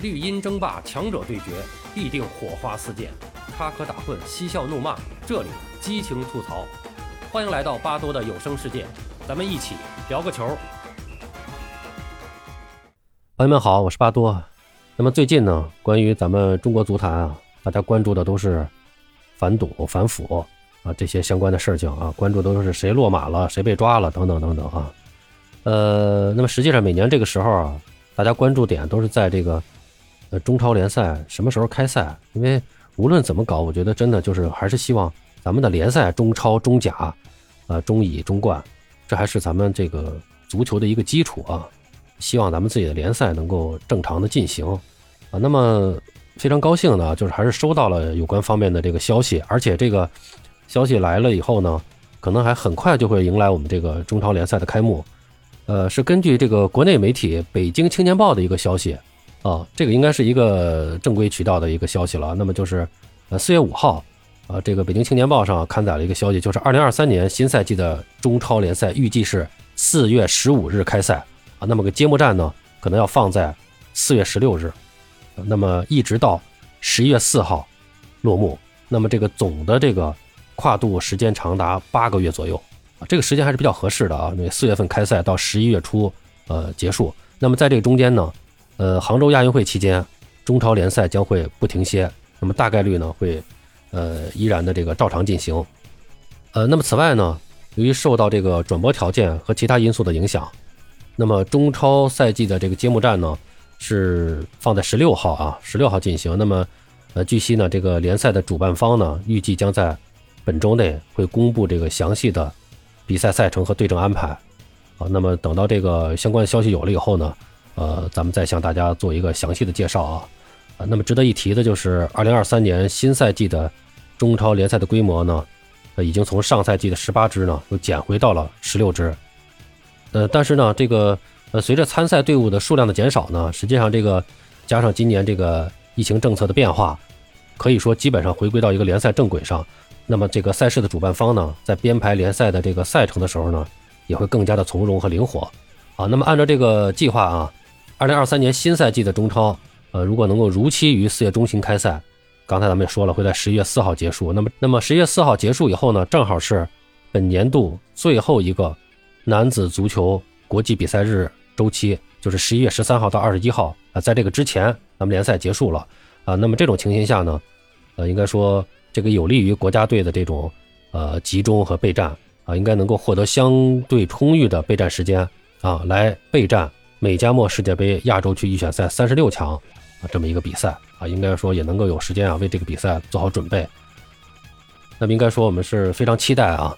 绿茵争霸，强者对决，必定火花四溅；插科打诨，嬉笑怒骂，这里激情吐槽。欢迎来到巴多的有声世界，咱们一起聊个球。朋友们好，我是巴多。那么最近呢，关于咱们中国足坛啊，大家关注的都是反赌、反腐啊这些相关的事情啊，关注都是谁落马了，谁被抓了等等等等啊。呃，那么实际上每年这个时候啊，大家关注点都是在这个。呃，中超联赛什么时候开赛？因为无论怎么搞，我觉得真的就是还是希望咱们的联赛中超、中甲、呃中乙、中冠，这还是咱们这个足球的一个基础啊。希望咱们自己的联赛能够正常的进行啊。那么非常高兴呢，就是还是收到了有关方面的这个消息，而且这个消息来了以后呢，可能还很快就会迎来我们这个中超联赛的开幕。呃，是根据这个国内媒体《北京青年报》的一个消息。啊，这个应该是一个正规渠道的一个消息了。那么就是，呃，四月五号，啊，这个北京青年报上刊载了一个消息，就是二零二三年新赛季的中超联赛预计是四月十五日开赛啊。那么个揭幕战呢，可能要放在四月十六日，那么一直到十一月四号落幕。那么这个总的这个跨度时间长达八个月左右啊，这个时间还是比较合适的啊。那四月份开赛到十一月初呃结束。那么在这个中间呢？呃，杭州亚运会期间，中超联赛将会不停歇，那么大概率呢会，呃，依然的这个照常进行。呃，那么此外呢，由于受到这个转播条件和其他因素的影响，那么中超赛季的这个揭幕战呢是放在十六号啊，十六号进行。那么，呃，据悉呢，这个联赛的主办方呢预计将在本周内会公布这个详细的比赛赛程和对阵安排。啊，那么等到这个相关消息有了以后呢。呃，咱们再向大家做一个详细的介绍啊，啊，那么值得一提的就是，二零二三年新赛季的中超联赛的规模呢，呃，已经从上赛季的十八支呢，又减回到了十六支。呃，但是呢，这个呃，随着参赛队伍的数量的减少呢，实际上这个加上今年这个疫情政策的变化，可以说基本上回归到一个联赛正轨上。那么这个赛事的主办方呢，在编排联赛的这个赛程的时候呢，也会更加的从容和灵活。啊，那么按照这个计划啊。二零二三年新赛季的中超，呃，如果能够如期于四月中旬开赛，刚才咱们也说了，会在十一月四号结束。那么，那么十一月四号结束以后呢，正好是本年度最后一个男子足球国际比赛日周期，就是十一月十三号到二十一号啊。在这个之前，咱们联赛结束了啊。那么这种情形下呢，呃，应该说这个有利于国家队的这种呃集中和备战啊，应该能够获得相对充裕的备战时间啊，来备战。美加墨世界杯亚洲区预选赛三十六强啊，这么一个比赛啊，应该说也能够有时间啊，为这个比赛做好准备。那么应该说我们是非常期待啊，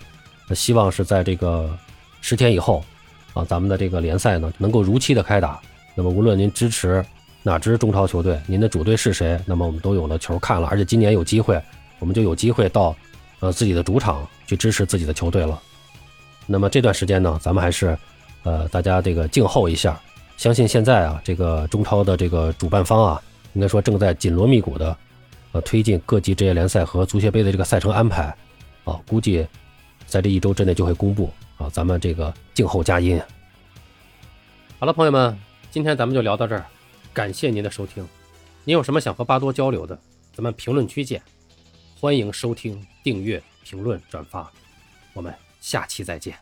希望是在这个十天以后啊，咱们的这个联赛呢能够如期的开打。那么无论您支持哪支中超球队，您的主队是谁，那么我们都有了球看了，而且今年有机会，我们就有机会到呃自己的主场去支持自己的球队了。那么这段时间呢，咱们还是呃大家这个静候一下。相信现在啊，这个中超的这个主办方啊，应该说正在紧锣密鼓的，呃，推进各级职业联赛和足协杯的这个赛程安排，啊，估计在这一周之内就会公布啊，咱们这个静候佳音。好了，朋友们，今天咱们就聊到这儿，感谢您的收听。您有什么想和巴多交流的，咱们评论区见。欢迎收听、订阅、评论、转发，我们下期再见。